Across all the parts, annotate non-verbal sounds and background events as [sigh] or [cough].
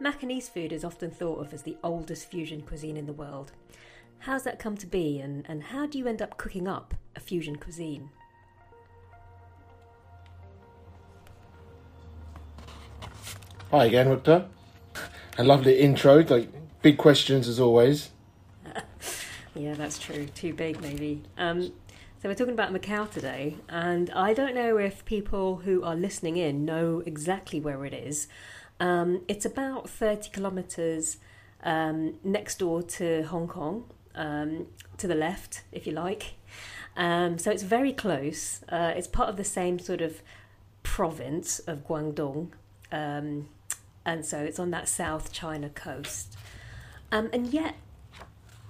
Macanese food is often thought of as the oldest fusion cuisine in the world. How's that come to be, and, and how do you end up cooking up a fusion cuisine? Hi again, Victor. A lovely intro, like big questions as always. [laughs] yeah, that's true. Too big, maybe. Um, so we're talking about Macau today, and I don't know if people who are listening in know exactly where it is. Um, it's about 30 kilometres um, next door to Hong Kong, um, to the left, if you like. Um, so it's very close. Uh, it's part of the same sort of province of Guangdong. Um, and so it's on that South China coast. Um, and yet,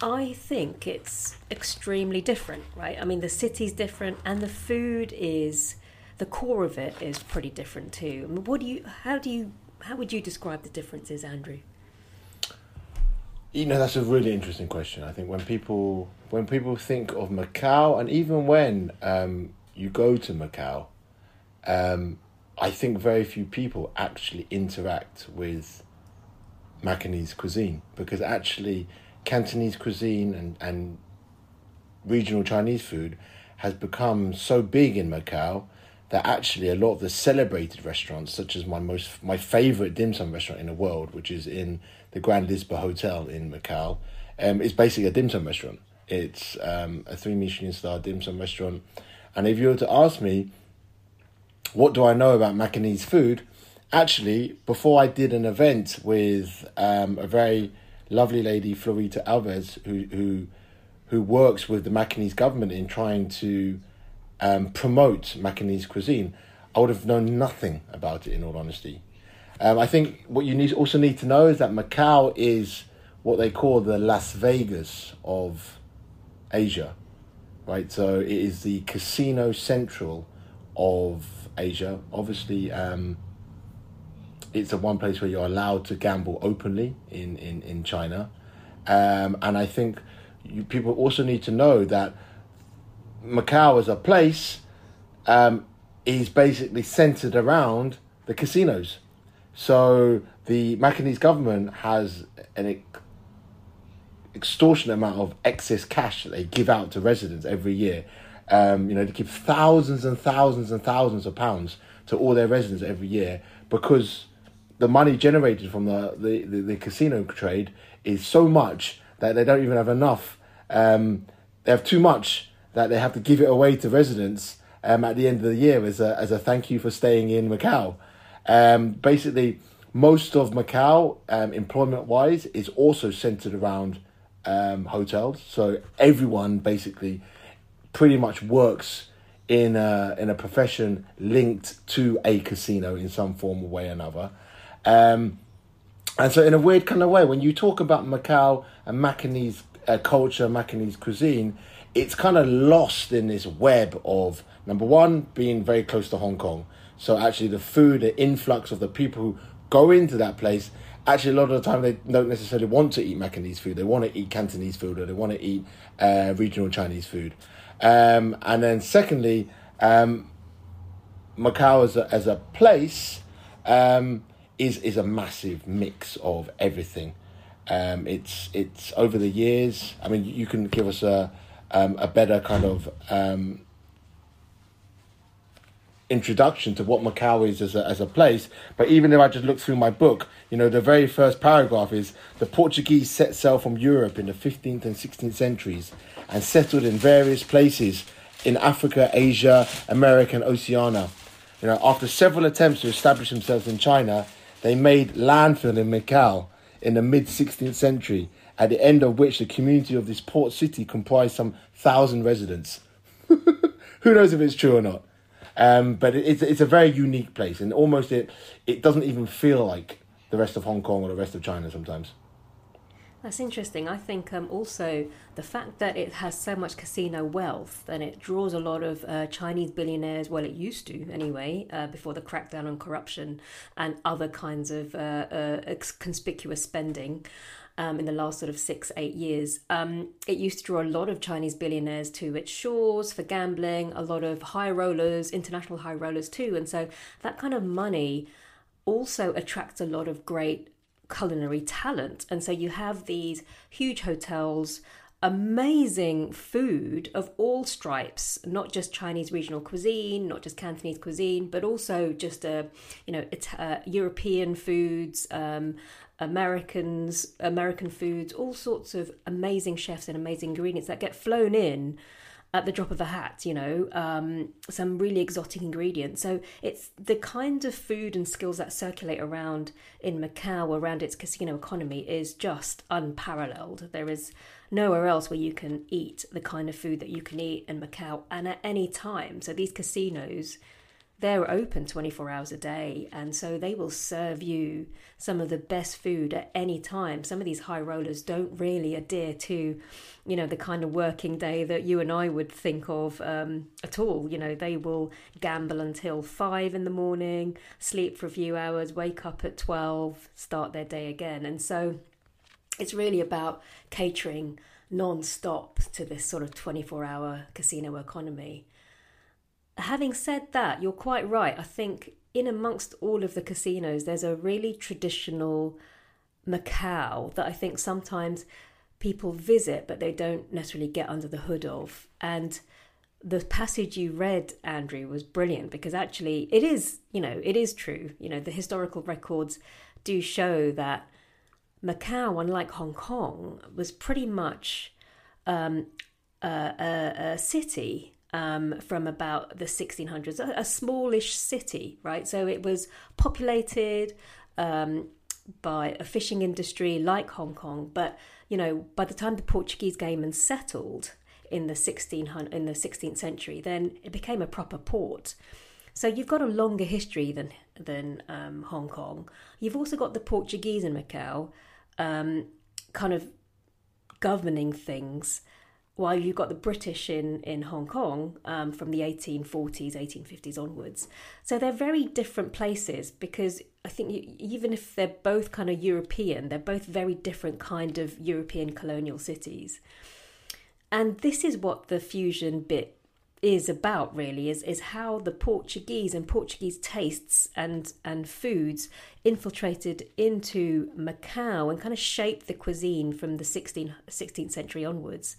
I think it's extremely different, right? I mean, the city's different, and the food is the core of it is pretty different too. I mean, what do you? How do you? How would you describe the differences, Andrew? You know, that's a really interesting question. I think when people when people think of Macau, and even when um, you go to Macau, um, I think very few people actually interact with Macanese cuisine because actually Cantonese cuisine and, and regional Chinese food has become so big in Macau that actually a lot of the celebrated restaurants, such as my most my favorite dim sum restaurant in the world, which is in the Grand Lisboa Hotel in Macau, um, is basically a dim sum restaurant. It's um, a three Michelin star dim sum restaurant, and if you were to ask me, what do I know about Macanese food? Actually, before I did an event with um, a very lovely lady, Florita Alves, who who who works with the Macanese government in trying to um, promote Macanese cuisine, I would have known nothing about it. In all honesty, um, I think what you need also need to know is that Macau is what they call the Las Vegas of Asia, right? So it is the casino central of Asia. Obviously, um, it's the one place where you're allowed to gamble openly in in in China, um, and I think you, people also need to know that Macau as a place um, is basically centered around the casinos. So the Macanese government has an extortionate amount of excess cash that they give out to residents every year. Um, you know, they give thousands and thousands and thousands of pounds to all their residents every year because the money generated from the, the, the, the casino trade is so much that they don't even have enough. Um, they have too much that they have to give it away to residents um, at the end of the year as a, as a thank you for staying in Macau. Um, basically, most of Macau, um, employment wise, is also centered around um, hotels. So everyone basically pretty much works in a, in a profession linked to a casino in some form or way or another. Um, and so, in a weird kind of way, when you talk about Macau and Macanese uh, culture, Macanese cuisine, it's kind of lost in this web of number one, being very close to Hong Kong. So, actually, the food, the influx of the people who go into that place, actually, a lot of the time, they don't necessarily want to eat Macanese food. They want to eat Cantonese food or they want to eat uh, regional Chinese food. Um, and then, secondly, um, Macau as a, as a place. Um, is is a massive mix of everything. Um, it's it's over the years. I mean, you can give us a um, a better kind of um, introduction to what Macau is as a, as a place. But even if I just look through my book, you know, the very first paragraph is the Portuguese set sail from Europe in the 15th and 16th centuries and settled in various places in Africa, Asia, America, and Oceania. You know, after several attempts to establish themselves in China, they made landfill in Macau in the mid 16th century, at the end of which the community of this port city comprised some thousand residents. [laughs] Who knows if it's true or not? Um, but it's it's a very unique place, and almost it it doesn't even feel like the rest of Hong Kong or the rest of China sometimes. That's interesting. I think um, also the fact that it has so much casino wealth and it draws a lot of uh, Chinese billionaires, well, it used to anyway, uh, before the crackdown on corruption and other kinds of uh, uh conspicuous spending. Um, in the last sort of six, eight years. Um, it used to draw a lot of Chinese billionaires to its shores for gambling, a lot of high rollers, international high rollers too. And so that kind of money also attracts a lot of great culinary talent. And so you have these huge hotels, amazing food of all stripes, not just Chinese regional cuisine, not just Cantonese cuisine, but also just uh, you know it, uh, European foods, um, Americans, American foods, all sorts of amazing chefs and amazing ingredients that get flown in at the drop of a hat, you know, um, some really exotic ingredients. So it's the kind of food and skills that circulate around in Macau, around its casino economy, is just unparalleled. There is nowhere else where you can eat the kind of food that you can eat in Macau and at any time. So these casinos they're open 24 hours a day and so they will serve you some of the best food at any time. Some of these high rollers don't really adhere to you know the kind of working day that you and i would think of um, at all. You know they will gamble until 5 in the morning sleep for a few hours wake up at 12 start their day again. And so it's really about catering non-stop to this sort of 24 hour casino economy having said that, you're quite right. I think in amongst all of the casinos, there's a really traditional Macau that I think sometimes people visit, but they don't necessarily get under the hood of. And the passage you read, Andrew, was brilliant because actually it is, you know, it is true. You know, the historical records do show that Macau, unlike Hong Kong, was pretty much um, a, a, a city um, from about the 1600s, a, a, smallish city, right? So it was populated um, by a fishing industry like Hong Kong, but you know, by the time the Portuguese came and settled in the 1600 in the 16th century, then it became a proper port. So you've got a longer history than than um, Hong Kong. You've also got the Portuguese in Macau, um, kind of governing things while you've got the British in, in Hong Kong um, from the 1840s, 1850s onwards. So they're very different places because I think you, even if they're both kind of European, they're both very different kind of European colonial cities. And this is what the fusion bit is about really is is how the Portuguese and Portuguese tastes and and foods infiltrated into Macau and kind of shaped the cuisine from the 16th, 16th century onwards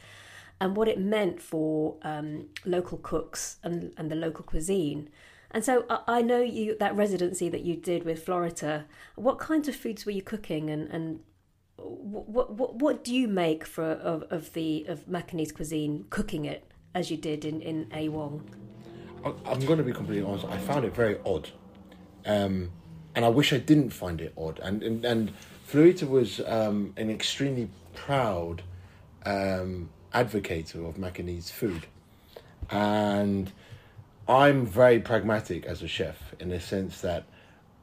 and what it meant for um, local cooks and, and the local cuisine. And so I, I know you that residency that you did with Florita. What kinds of foods were you cooking, and and what what what do you make for of, of the of Macanese cuisine? Cooking it as you did in in A Wong. I'm going to be completely honest. I found it very odd, um, and I wish I didn't find it odd. And and, and Florita was um, an extremely proud um, advocator of Macanese food. And I'm very pragmatic as a chef in the sense that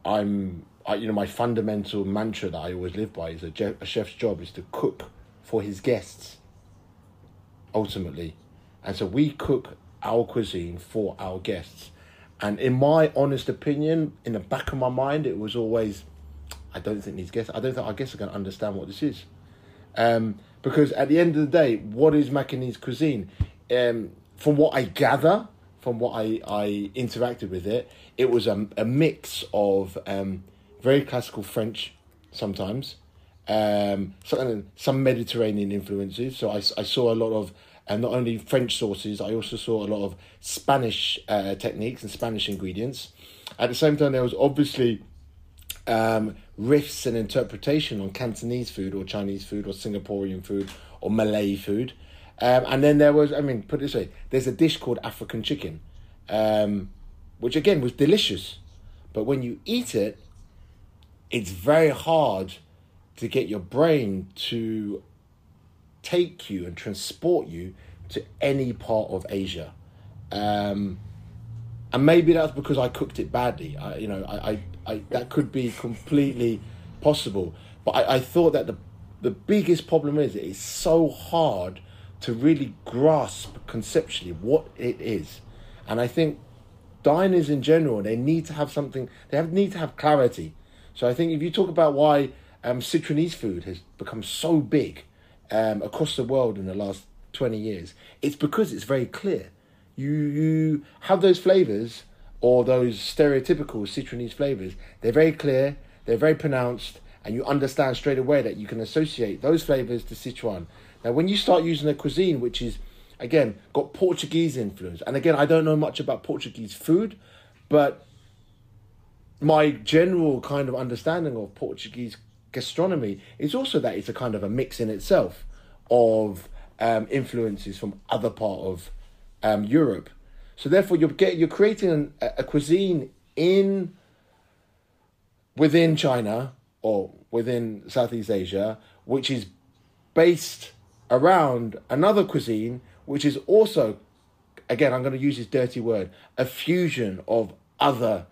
I'm, I, you know, my fundamental mantra that I always live by is a, je- a chef's job is to cook for his guests, ultimately. And so we cook our cuisine for our guests. And in my honest opinion, in the back of my mind, it was always, I don't think these guests, I don't think our guests are going to understand what this is. Um, because at the end of the day, what is Macanese cuisine? Um, from what I gather, from what I, I interacted with it, it was a, a mix of um, very classical French sometimes, um, some, some Mediterranean influences. So I, I saw a lot of and uh, not only French sauces, I also saw a lot of Spanish uh, techniques and Spanish ingredients. At the same time, there was obviously um, riffs and interpretation on Cantonese food or Chinese food or Singaporean food or Malay food. Um, and then there was, I mean, put it this way, there's a dish called African chicken, um, which again was delicious. But when you eat it, it's very hard to get your brain to take you and transport you to any part of Asia. Um, and maybe that's because I cooked it badly. I, you know, I, I, I that could be completely possible. But I, I thought that the the biggest problem is it's so hard to really grasp conceptually what it is, and I think diners in general they need to have something. They have need to have clarity. So I think if you talk about why um, Sichuanese food has become so big um, across the world in the last twenty years, it's because it's very clear you you have those flavors or those stereotypical Sichuanese flavors. They're very clear. They're very pronounced, and you understand straight away that you can associate those flavors to Sichuan. Now, when you start using a cuisine which is, again, got Portuguese influence, and again, I don't know much about Portuguese food, but my general kind of understanding of Portuguese gastronomy is also that it's a kind of a mix in itself of um, influences from other part of um, Europe. So therefore, you're you're creating an, a, a cuisine in within China or within Southeast Asia, which is based around another cuisine, which is also, again, I'm going to use this dirty word, a fusion of other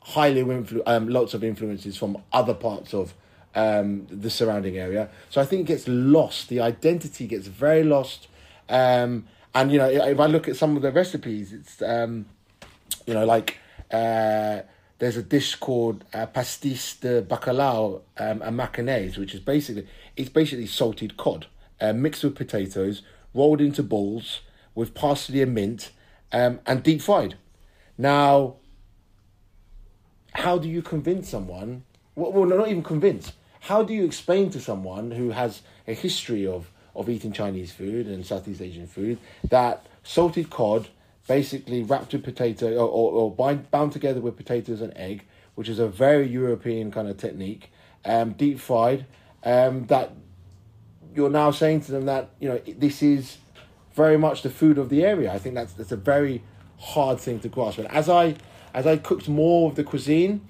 highly influ- um, lots of influences from other parts of um, the surrounding area. So I think it gets lost. The identity gets very lost. Um, and you know, if I look at some of the recipes, it's um, you know like uh, there's a dish called uh, pastéis de bacalhau um, and mayonnaise, which is basically it's basically salted cod uh, mixed with potatoes, rolled into balls with parsley and mint, um, and deep fried. Now, how do you convince someone? Well, well, not even convince. How do you explain to someone who has a history of, of eating Chinese food and Southeast Asian food that salted cod, basically wrapped with potato or, or, or bind, bound together with potatoes and egg, which is a very European kind of technique, um, deep fried, um, that you're now saying to them that you know this is very much the food of the area. I think that's that's a very hard thing to grasp. And as I as I cooked more of the cuisine,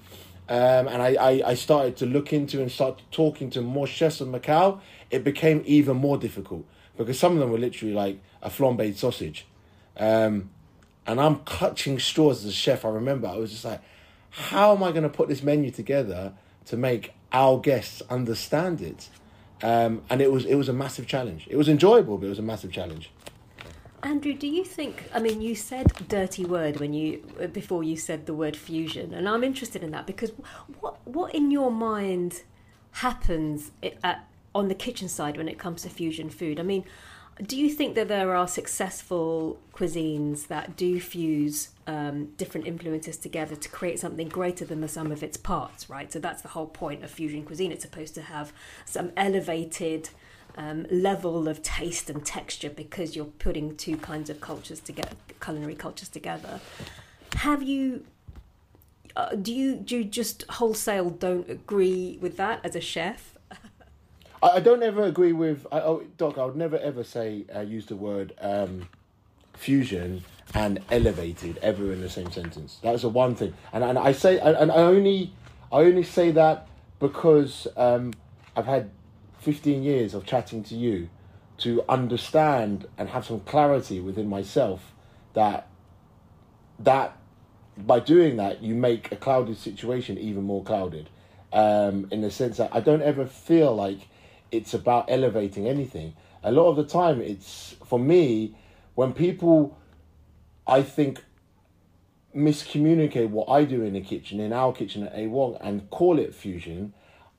um, and I, I, I, started to look into and start talking to more chefs of Macau, it became even more difficult because some of them were literally like a flambéed sausage. Um, and I'm clutching straws as a chef. I remember I was just like, how am I going to put this menu together to make our guests understand it? Um, and it was it was a massive challenge. It was enjoyable, but it was a massive challenge. Andrew, do you think? I mean, you said dirty word when you before you said the word fusion, and I'm interested in that because what what in your mind happens at, on the kitchen side when it comes to fusion food? I mean, do you think that there are successful cuisines that do fuse um, different influences together to create something greater than the sum of its parts, right? So that's the whole point of fusion cuisine. It's supposed to have some elevated um, level of taste and texture because you're putting two kinds of cultures together, culinary cultures together. Have you? Uh, do you do you just wholesale don't agree with that as a chef? I, don't ever agree with I, oh, Doc. I would never ever say uh, use the word um, fusion and elevated ever in the same sentence. That's the one thing, and and I say and I only I only say that because um, I've had fifteen years of chatting to you to understand and have some clarity within myself that that by doing that you make a clouded situation even more clouded um, in the sense that I don't ever feel like it's about elevating anything. A lot of the time, it's for me when people, I think, miscommunicate what I do in the kitchen, in our kitchen at A Wong, and call it fusion.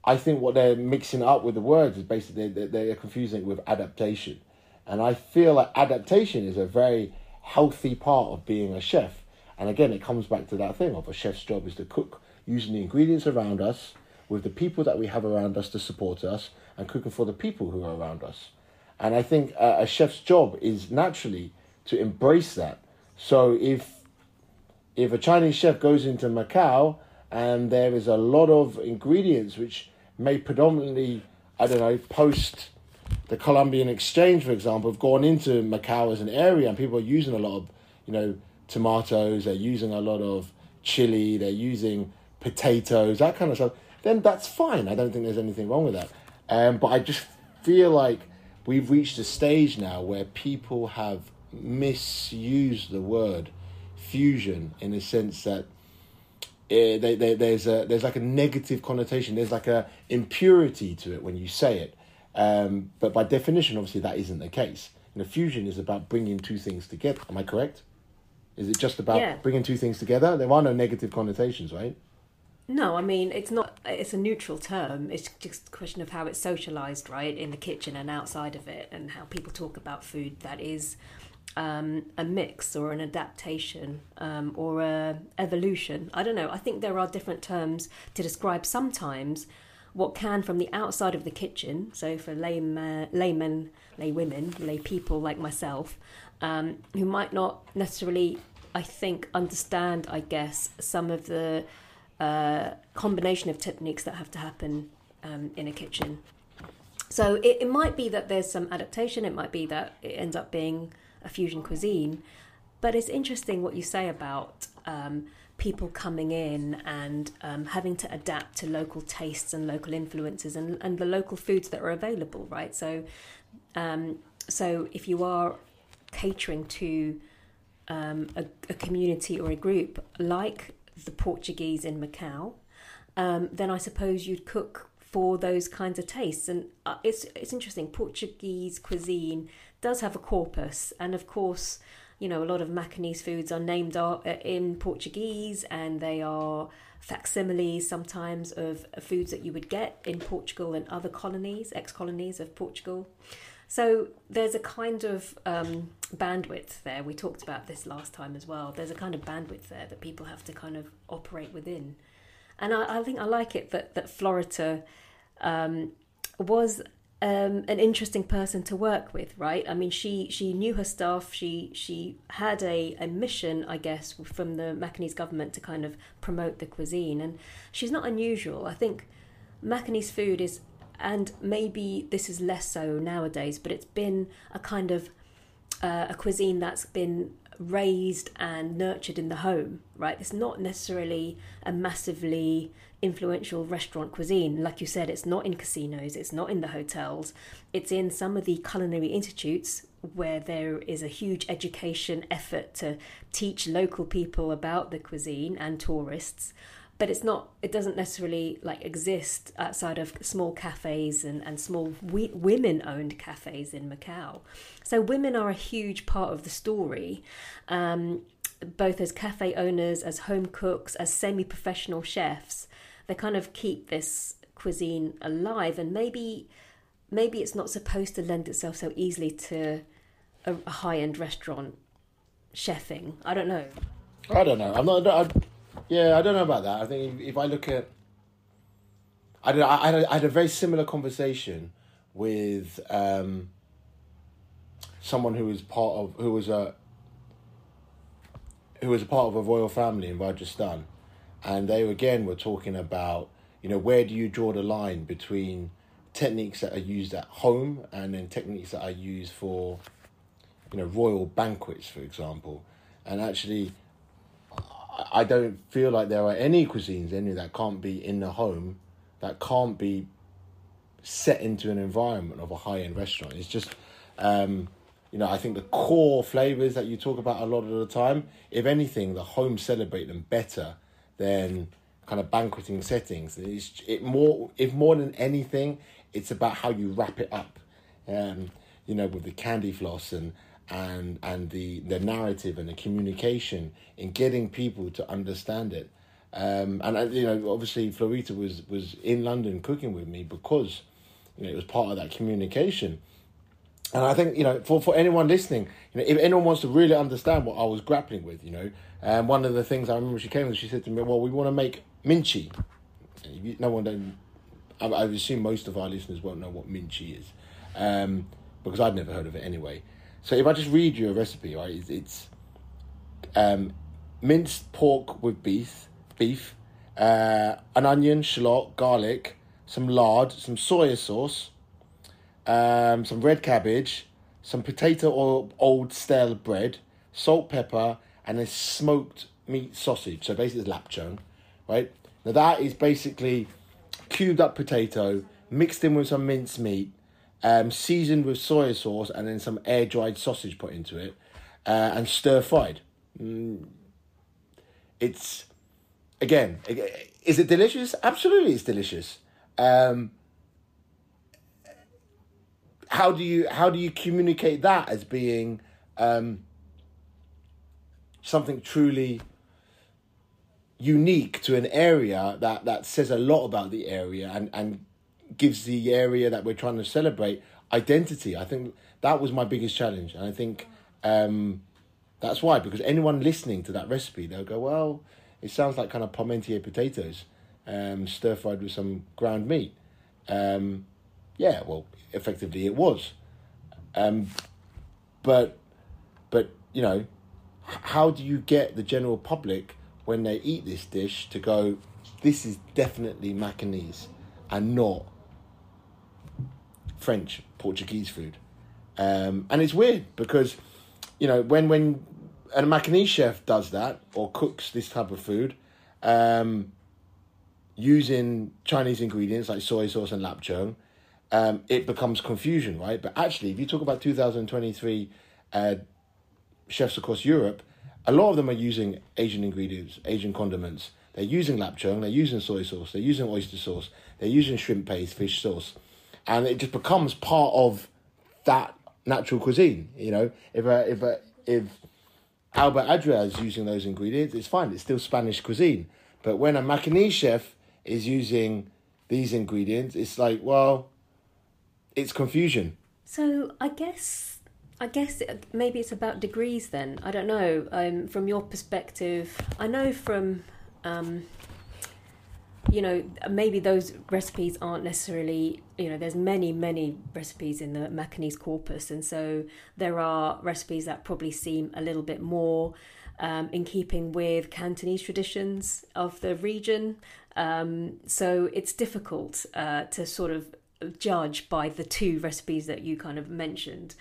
I think what they're mixing up with the words is basically they're, they're confusing it with adaptation. And I feel like adaptation is a very healthy part of being a chef. And again, it comes back to that thing of a chef's job is to cook using the ingredients around us with the people that we have around us to support us and cooking for the people who are around us. And I think uh, a chef's job is naturally to embrace that. So if if a Chinese chef goes into Macau and there is a lot of ingredients which may predominantly, I don't know, post the Columbian Exchange, for example, have gone into Macau as an area and people are using a lot of, you know, tomatoes, they're using a lot of chili, they're using potatoes, that kind of stuff, then that's fine. I don't think there's anything wrong with that. Um, but I just feel like we've reached a stage now where people have misused the word fusion in the sense that it, they, they, there's a there's like a negative connotation. There's like a impurity to it when you say it. Um, but by definition, obviously, that isn't the case. You know, fusion is about bringing two things together. Am I correct? Is it just about yeah. bringing two things together? There are no negative connotations, right? No, I mean it's not. It's a neutral term. It's just a question of how it's socialized, right, in the kitchen and outside of it, and how people talk about food that is um, a mix or an adaptation um, or a evolution. I don't know. I think there are different terms to describe sometimes what can from the outside of the kitchen. So for layman, laymen, lay women, lay people like myself, um, who might not necessarily, I think, understand. I guess some of the uh, combination of techniques that have to happen um, in a kitchen. So it, it might be that there's some adaptation. It might be that it ends up being a fusion cuisine. But it's interesting what you say about um, people coming in and um, having to adapt to local tastes and local influences and, and the local foods that are available, right? So, um, so if you are catering to um, a, a, community or a group like the Portuguese in Macau, um, then I suppose you'd cook for those kinds of tastes. And uh, it's it's interesting. Portuguese cuisine does have a corpus, and of course you know, a lot of Macanese foods are named in Portuguese and they are facsimiles sometimes of foods that you would get in Portugal and other colonies, ex colonies of Portugal. So there's a kind of um, bandwidth there. We talked about this last time as well. There's a kind of bandwidth there that people have to kind of operate within. And I, I think I like it that, that Florita um, was um, an interesting person to work with, right? I mean, she she knew her stuff. She she had a, a mission, I guess, from the Macanese government to kind of promote the cuisine, and she's not unusual. I think Macanese food is, and maybe this is less so nowadays, but it's been a kind of uh, a cuisine that's been raised and nurtured in the home, right? It's not necessarily a massively influential restaurant cuisine. Like you said, it's not in casinos, it's not in the hotels, it's in some of the culinary institutes where there is a huge education effort to teach local people about the cuisine and tourists. But it's not. It doesn't necessarily like exist outside of small cafes and, and small we, women-owned cafes in Macau. So women are a huge part of the story, um, both as cafe owners, as home cooks, as semi-professional chefs they kind of keep this cuisine alive and maybe maybe it's not supposed to lend itself so easily to a, a high-end restaurant chefing. I don't know. I don't know. I'm not I, yeah i don't know about that. I think if, if i look at I, don't I, had had a very similar conversation with um, someone who was part of who was a who was a part of a royal family in Rajasthan, and they again were talking about you know where do you draw the line between techniques that are used at home and then techniques that are used for you know royal banquets for example. And actually i don't feel like there are any cuisines any that can't be in the home that can't be set into an environment of a high-end restaurant. It's just um, you know i think the core flavors that you talk about a lot of the time if anything the home celebrate them better than kind of banqueting settings. It's it more if more than anything, it's about how you wrap it up. Um, you know, with the candy floss and and and the the narrative and the communication in getting people to understand it. Um, and uh, you know, obviously, Florita was was in London cooking with me because you know it was part of that communication. And I think you know, for for anyone listening, you know, if anyone wants to really understand what I was grappling with, you know, and one of the things I remember she came and she said to me, "Well, we want to make minchi." No one don't. I, I assume most of our listeners won't know what minchi is, um, because I'd never heard of it anyway. So if I just read you a recipe, right, it's, it's um, minced pork with beef, beef, uh, an onion, shallot, garlic, some lard, some soya sauce, um, some red cabbage, some potato or old stale bread, salt, pepper, and a smoked meat sausage. So basically, it's lapchung, right? Now that is basically cubed up potato mixed in with some minced meat, um, seasoned with soy sauce, and then some air dried sausage put into it, uh, and stir fried. Mm. It's again, is it delicious? Absolutely, it's delicious. Um, how do you how do you communicate that as being um, something truly unique to an area that that says a lot about the area and and gives the area that we're trying to celebrate identity? I think that was my biggest challenge. And i think um, that's why because anyone listening to that recipe they'll go well it sounds like kind of parmentier potatoes um, stir fried with some ground meat. Um, yeah, well, effectively it was. Um, but, but you know, how do you get the general public when they eat this dish to go, this is definitely Macanese and not French, Portuguese food? Um, and it's weird because, you know, when when a Macanese chef does that or cooks this type of food, um, using Chinese ingredients like soy sauce and lap lapchung, um, it becomes confusion, right? But actually, if you talk about 2023 uh, chefs across Europe, a lot of them are using Asian ingredients, Asian condiments. They're using lapchung, they're using soy sauce, they're using oyster sauce, they're using shrimp paste, fish sauce, and it just becomes part of that natural cuisine. You know, if a, if a, if Albert Adria is using those ingredients, it's fine. It's still Spanish cuisine. But when a Macanese chef is using these ingredients, it's like, well, it's confusion. So I guess I guess maybe it's about degrees then. I don't know. Um, from your perspective, I know from um, you know maybe those recipes aren't necessarily you know there's many many recipes in the Macanese corpus, and so there are recipes that probably seem a little bit more. Um, in keeping with Cantonese traditions of the region. Um, so it's difficult uh, to sort of judge by the two recipes that you kind of mentioned.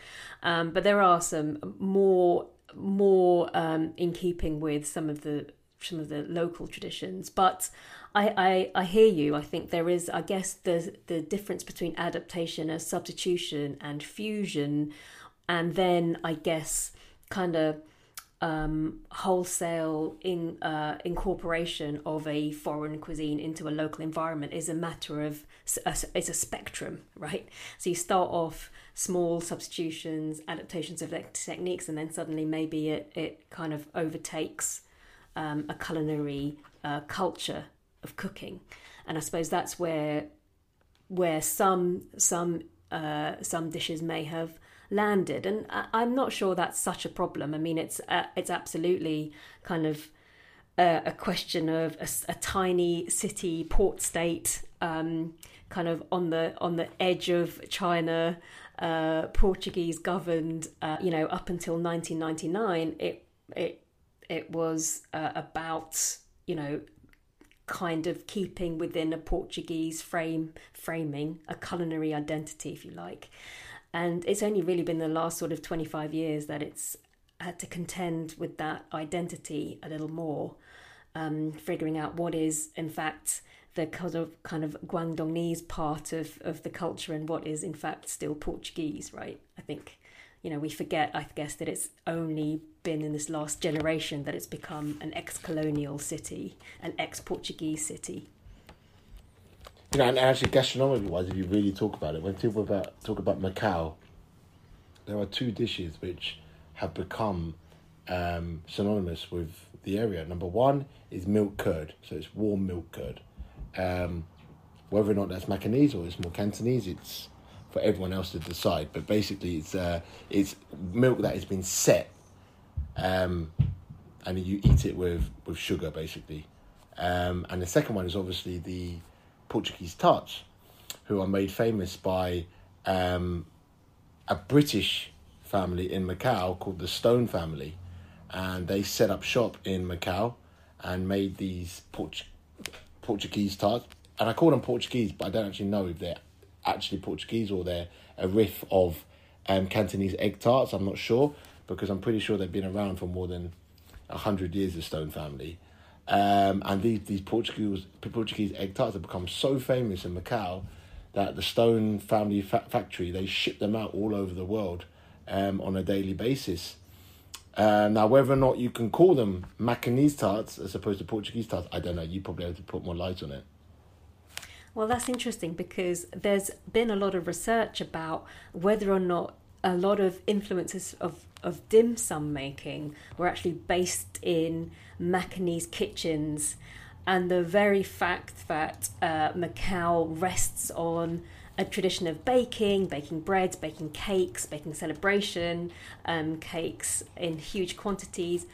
Um, but there are some more more um, in keeping with some of the some of the local traditions. But I, I, I hear you. I think there is, I guess, the the difference between adaptation and substitution and fusion, and then I guess kind of um, wholesale in uh, incorporation of a foreign cuisine into a local environment is a matter of it's a spectrum, right? So you start off small substitutions, adaptations of techniques, and then suddenly maybe it it kind of overtakes um, a culinary uh, culture of cooking, and I suppose that's where where some some uh, some dishes may have landed. And I, am not sure that's such a problem. I mean, it's uh, it's absolutely kind of uh, a question of a, a, tiny city port state, um, kind of on the on the edge of China, uh, Portuguese governed. Uh, you know, up until 1999, it it it was uh, about you know kind of keeping within a Portuguese frame framing, a culinary identity, if you like. And it's only really been the last sort of 25 years that it's had to contend with that identity a little more, um, figuring out what is, in fact, the kind of kind of Guangdongese part of, of the culture and what is in fact still Portuguese, right? I think, you know, we forget, I guess, that it's only been in this last generation that it's become an ex-colonial city, an ex-Portuguese city. You know, and actually, gastronomically wise, if you really talk about it, when people about talk about Macau, there are two dishes which have become um, synonymous with the area. Number one is milk curd, so it's warm milk curd. Um, whether or not that's Macanese or it's more Cantonese, it's for everyone else to decide. But basically, it's uh, it's milk that has been set, um, and you eat it with with sugar, basically. Um, and the second one is obviously the Portuguese tarts, who are made famous by um, a British family in Macau called the Stone family, and they set up shop in Macau and made these Port- Portuguese tarts. And I call them Portuguese, but I don't actually know if they're actually Portuguese or they're a riff of um, Cantonese egg tarts. I'm not sure because I'm pretty sure they've been around for more than a hundred years. The Stone family, um, and these these Portuguese Portuguese egg tarts have become so famous in Macau that the Stone family fa- factory they ship them out all over the world um, on a daily basis. Uh, now, whether or not you can call them Macanese tarts as opposed to Portuguese tarts, I don't know. You probably have to put more light on it. Well, that's interesting because there's been a lot of research about whether or not a lot of influences of, of dim sum making were actually based in Macanese kitchens, and the very fact that uh, Macau rests on a tradition of baking, baking breads, baking cakes, baking celebration um, cakes in huge quantities,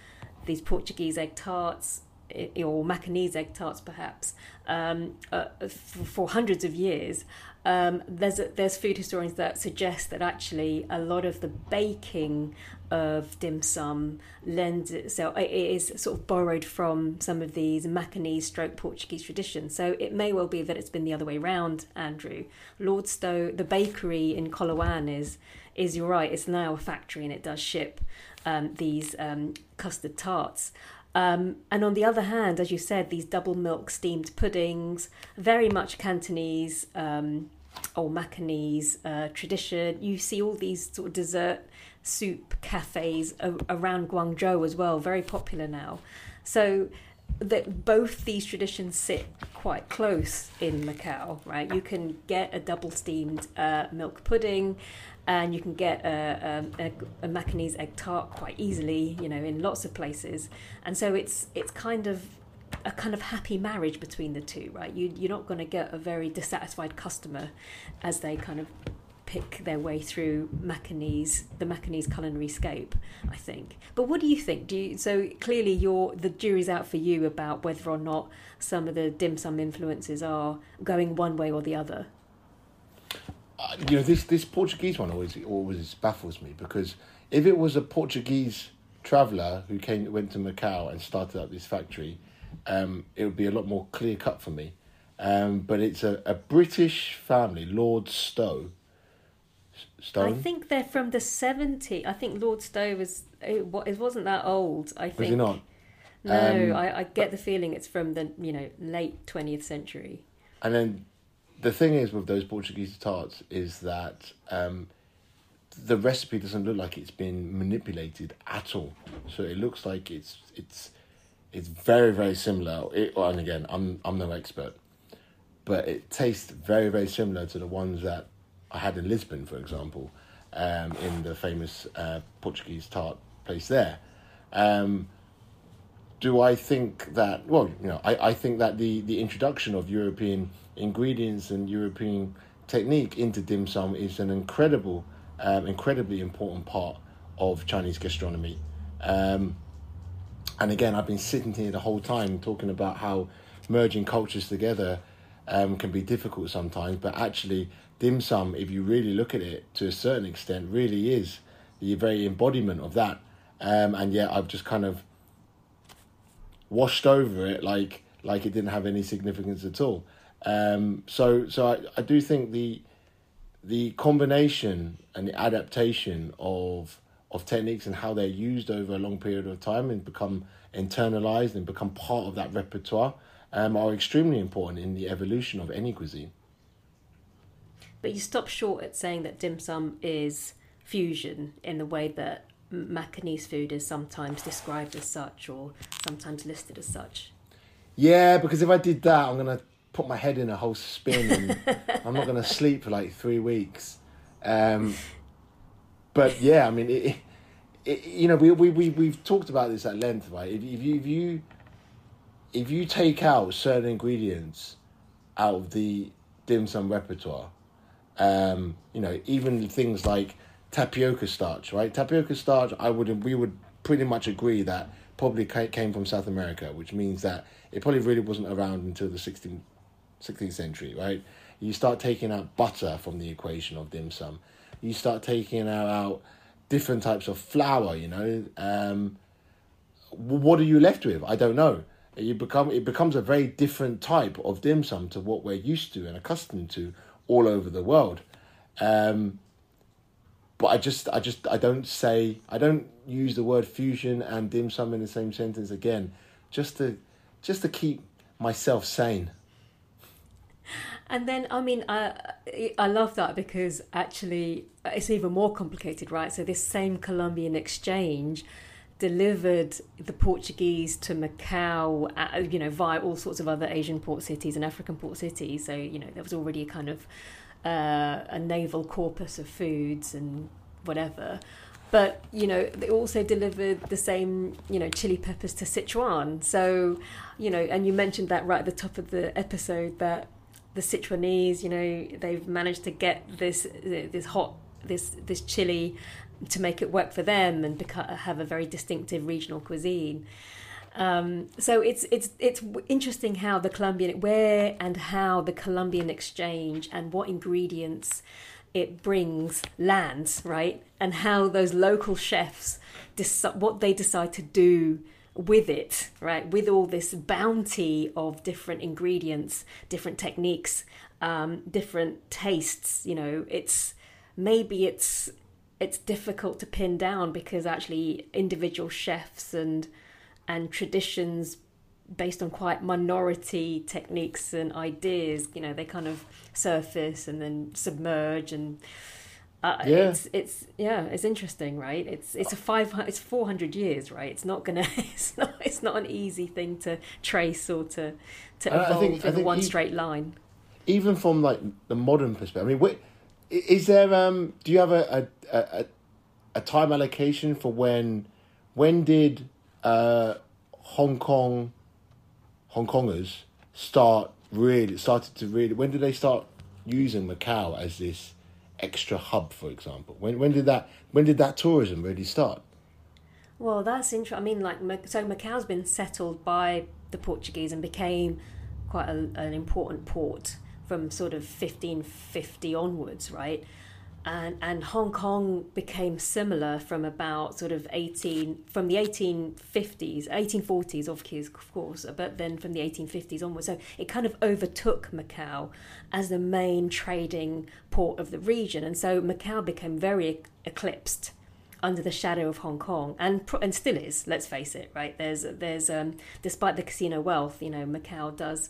these Portuguese egg tarts, or Macanese egg tarts, perhaps, um, uh, for, for, hundreds of years. Um, there's there's food historians that suggest that actually a lot of the baking of dim sum lends itself it is sort of borrowed from some of these Macanese stroke Portuguese traditions. So it may well be that it's been the other way round, Andrew. Lord Stow, the bakery in Coloane is is you're right. It's now a factory and it does ship um, these um, custard tarts. Um, and on the other hand, as you said, these double milk steamed puddings, very much Cantonese um, or Macanese uh, tradition. You see all these sort of dessert soup cafes around Guangzhou as well, very popular now. So that both these traditions sit quite close in Macau, right? You can get a double steamed uh, milk pudding, and you can get a, a, a, Macanese egg tart quite easily, you know, in lots of places. And so it's it's kind of a kind of happy marriage between the two, right? You you're not going to get a very dissatisfied customer as they kind of pick their way through Macanese, the Macanese culinary scope, I think. But what do you think? Do you, so clearly, you're the jury's out for you about whether or not some of the dim sum influences are going one way or the other uh, you know this this Portuguese one always always baffles me because if it was a Portuguese traveller who came went to Macau and started up this factory, um, it would be a lot more clear cut for me. Um, but it's a, a British family, Lord Stow. Stone. I think they're from the 70s. I think Lord Stow was it, it wasn't that old. I think. Was he not? No, um, I, I get the feeling it's from the you know late twentieth century. And then the thing is with those Portuguese tarts is that um, the recipe doesn't look like it's been manipulated at all. So it looks like it's it's it's very very similar. It, and again, I'm I'm no expert, but it tastes very very similar to the ones that I had in Lisbon, for example, um, in the famous uh, Portuguese tart place there. Um, do I think that? Well, you know, I, I think that the, the introduction of European ingredients and European technique into dim sum is an incredible, um, incredibly important part of Chinese gastronomy. Um, and again, I've been sitting here the whole time talking about how merging cultures together um, can be difficult sometimes, but actually, dim sum, if you really look at it to a certain extent, really is the very embodiment of that. Um, and yet, I've just kind of washed over it like like it didn't have any significance at all. Um, so so I, I do think the the combination and the adaptation of of techniques and how they're used over a long period of time and become internalized and become part of that repertoire um, are extremely important in the evolution of any cuisine. But you stop short at saying that dim sum is fusion in the way that Macanese food is sometimes described as such or sometimes listed as such. Yeah, because if I did that, I'm going to put my head in a whole spin and [laughs] I'm not going to sleep for like three weeks. Um, but yeah, I mean, it, it, you know, we, we, we, we've talked about this at length, right? If, if, you, if, you, if you take out certain ingredients out of the dim sum repertoire, um, you know, even things like tapioca starch, right? Tapioca starch, I would we would pretty much agree that probably came from South America, which means that it probably really wasn't around until the 16th, 16th century, right? You start taking out butter from the equation of dim sum. You start taking out, different types of flour, you know. Um, what are you left with? I don't know. You become it becomes a very different type of dim sum to what we're used to and accustomed to all over the world. Um, but I just, I just, I don't say, I don't use the word fusion and dim sum in the same sentence again, just to, just to keep myself sane. And then, I mean, I, I love that because actually it's even more complicated, right? So this same Columbian exchange delivered the Portuguese to Macau, uh, you know, via all sorts of other Asian port cities and African port cities. So you know, there was already a kind of uh, a naval corpus of foods and whatever. But you know, they also delivered the same, you know, chili peppers to Sichuan. So, you know, and you mentioned that right at the top of the episode that the Sichuanese, you know, they've managed to get this this hot this this chili to make it work for them and have a very distinctive regional cuisine. Um, so it's it's it's interesting how the Columbian where and how the Columbian exchange and what ingredients it brings lands right and how those local chefs decide what they decide to do with it right with all this bounty of different ingredients different techniques um, different tastes you know it's maybe it's it's difficult to pin down because actually individual chefs and and traditions based on quite minority techniques and ideas you know they kind of surface and then submerge and uh, yeah. it's it's yeah it's interesting right? It's it's a five it's 400 years right? It's not gonna [laughs] it's not it's not an easy thing to trace or to to evolve think, in one straight line. even from like the modern perspective i mean is there um do you have a a, a, a time allocation for when when did uh hong kong hong kongers start really started to really when did they start using macau as this extra hub for example? When when did that when did that tourism really start? Well that's interesting i mean like so macau's been settled by the portuguese and became quite a, an important port from sort of 1550 onwards, right? And, and Hong Kong became similar from about sort of 18 from the 1850s 1840s of course but then from the 1850s onwards so it kind of overtook Macau as the main trading port of the region and so Macau became very eclipsed under the shadow of Hong Kong, and and still is. Let's face it, right? There's there's um, despite the casino wealth, you know, Macau does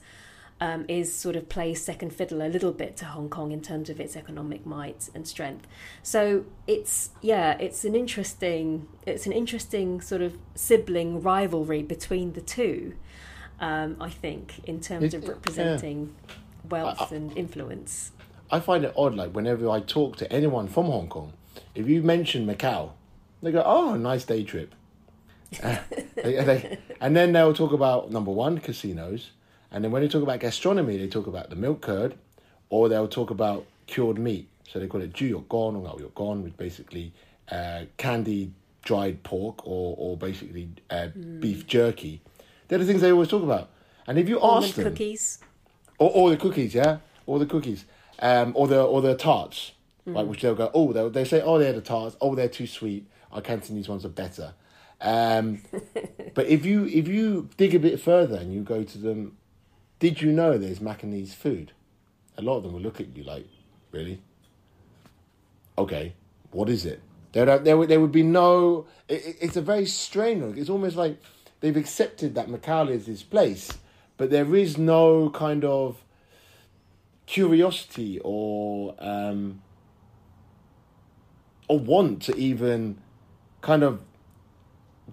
um, is sort of plays second fiddle a little bit to Hong Kong in terms of its economic might and strength. So it's yeah, it's an interesting it's an interesting sort of sibling rivalry between the two. Um, I think in terms of representing yeah. wealth I, and influence. I find it odd, like whenever I talk to anyone from Hong Kong, if you mention Macau, they go, "Oh, nice day trip," uh, [laughs] they, they, and then they'll talk about number one casinos and then when they talk about gastronomy, they talk about the milk curd, or they'll talk about cured meat. So they call it ju gone or ngao gone, which basically uh, candied dried pork or or basically uh, mm. beef jerky. They're the things they always talk about. And if you Almond ask them, cookies, or, or the cookies, yeah, or the cookies, um, or the or the tarts, mm. like which they'll go, oh, they they say, oh, they're the tarts, oh, they're too sweet. Our Cantonese ones are better. Um, [laughs] but if you if you dig a bit further and you go to them did you know there's Macanese food? A lot of them will look at you like, really? Okay, what is it? There, there, there would be no. It, it's a very strange. It's almost like they've accepted that Macau is this place, but there is no kind of curiosity or um, or want to even kind of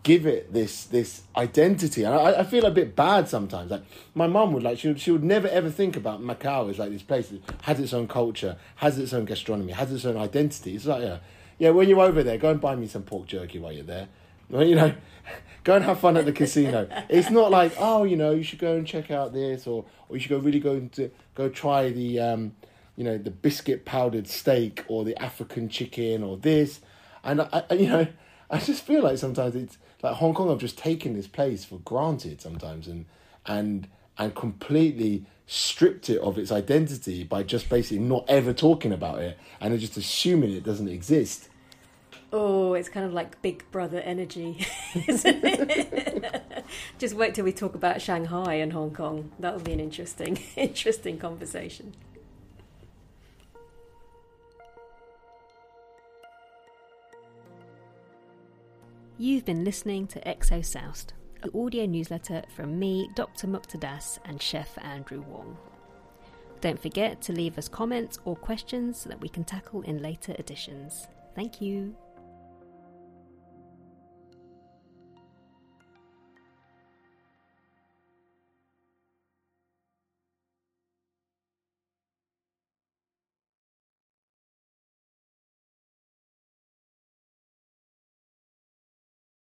give it this this identity. And I, I feel a bit bad sometimes. Like my mum would like she would, she would never ever think about Macau as like this place that has its own culture, has its own gastronomy, has its own identity. It's like yeah, yeah. When you're over there, go and buy me some pork jerky while you're there. Well, [laughs] you know, go and have fun at the casino. It's not like oh, you know, you should go and check out this, or or you should go really go to go try the um, you know, the biscuit powdered steak or the African chicken or this, and I, I you know. I just feel like sometimes it's like Hong Kong have just taken this place for granted sometimes and and and completely stripped it of its identity by just basically not ever talking about it and just assuming it doesn't exist. Oh, it's kind of like Big Brother energy, [laughs] isn't it? just wait till we talk about Shanghai and Hong Kong. That'll be an interesting, [laughs] interesting conversation. You've been listening to XO Soused, an audio newsletter from me, Dr. Mukta Das, and Chef Andrew Wong. Don't forget to leave us comments or questions so that we can tackle in later editions. Thank you.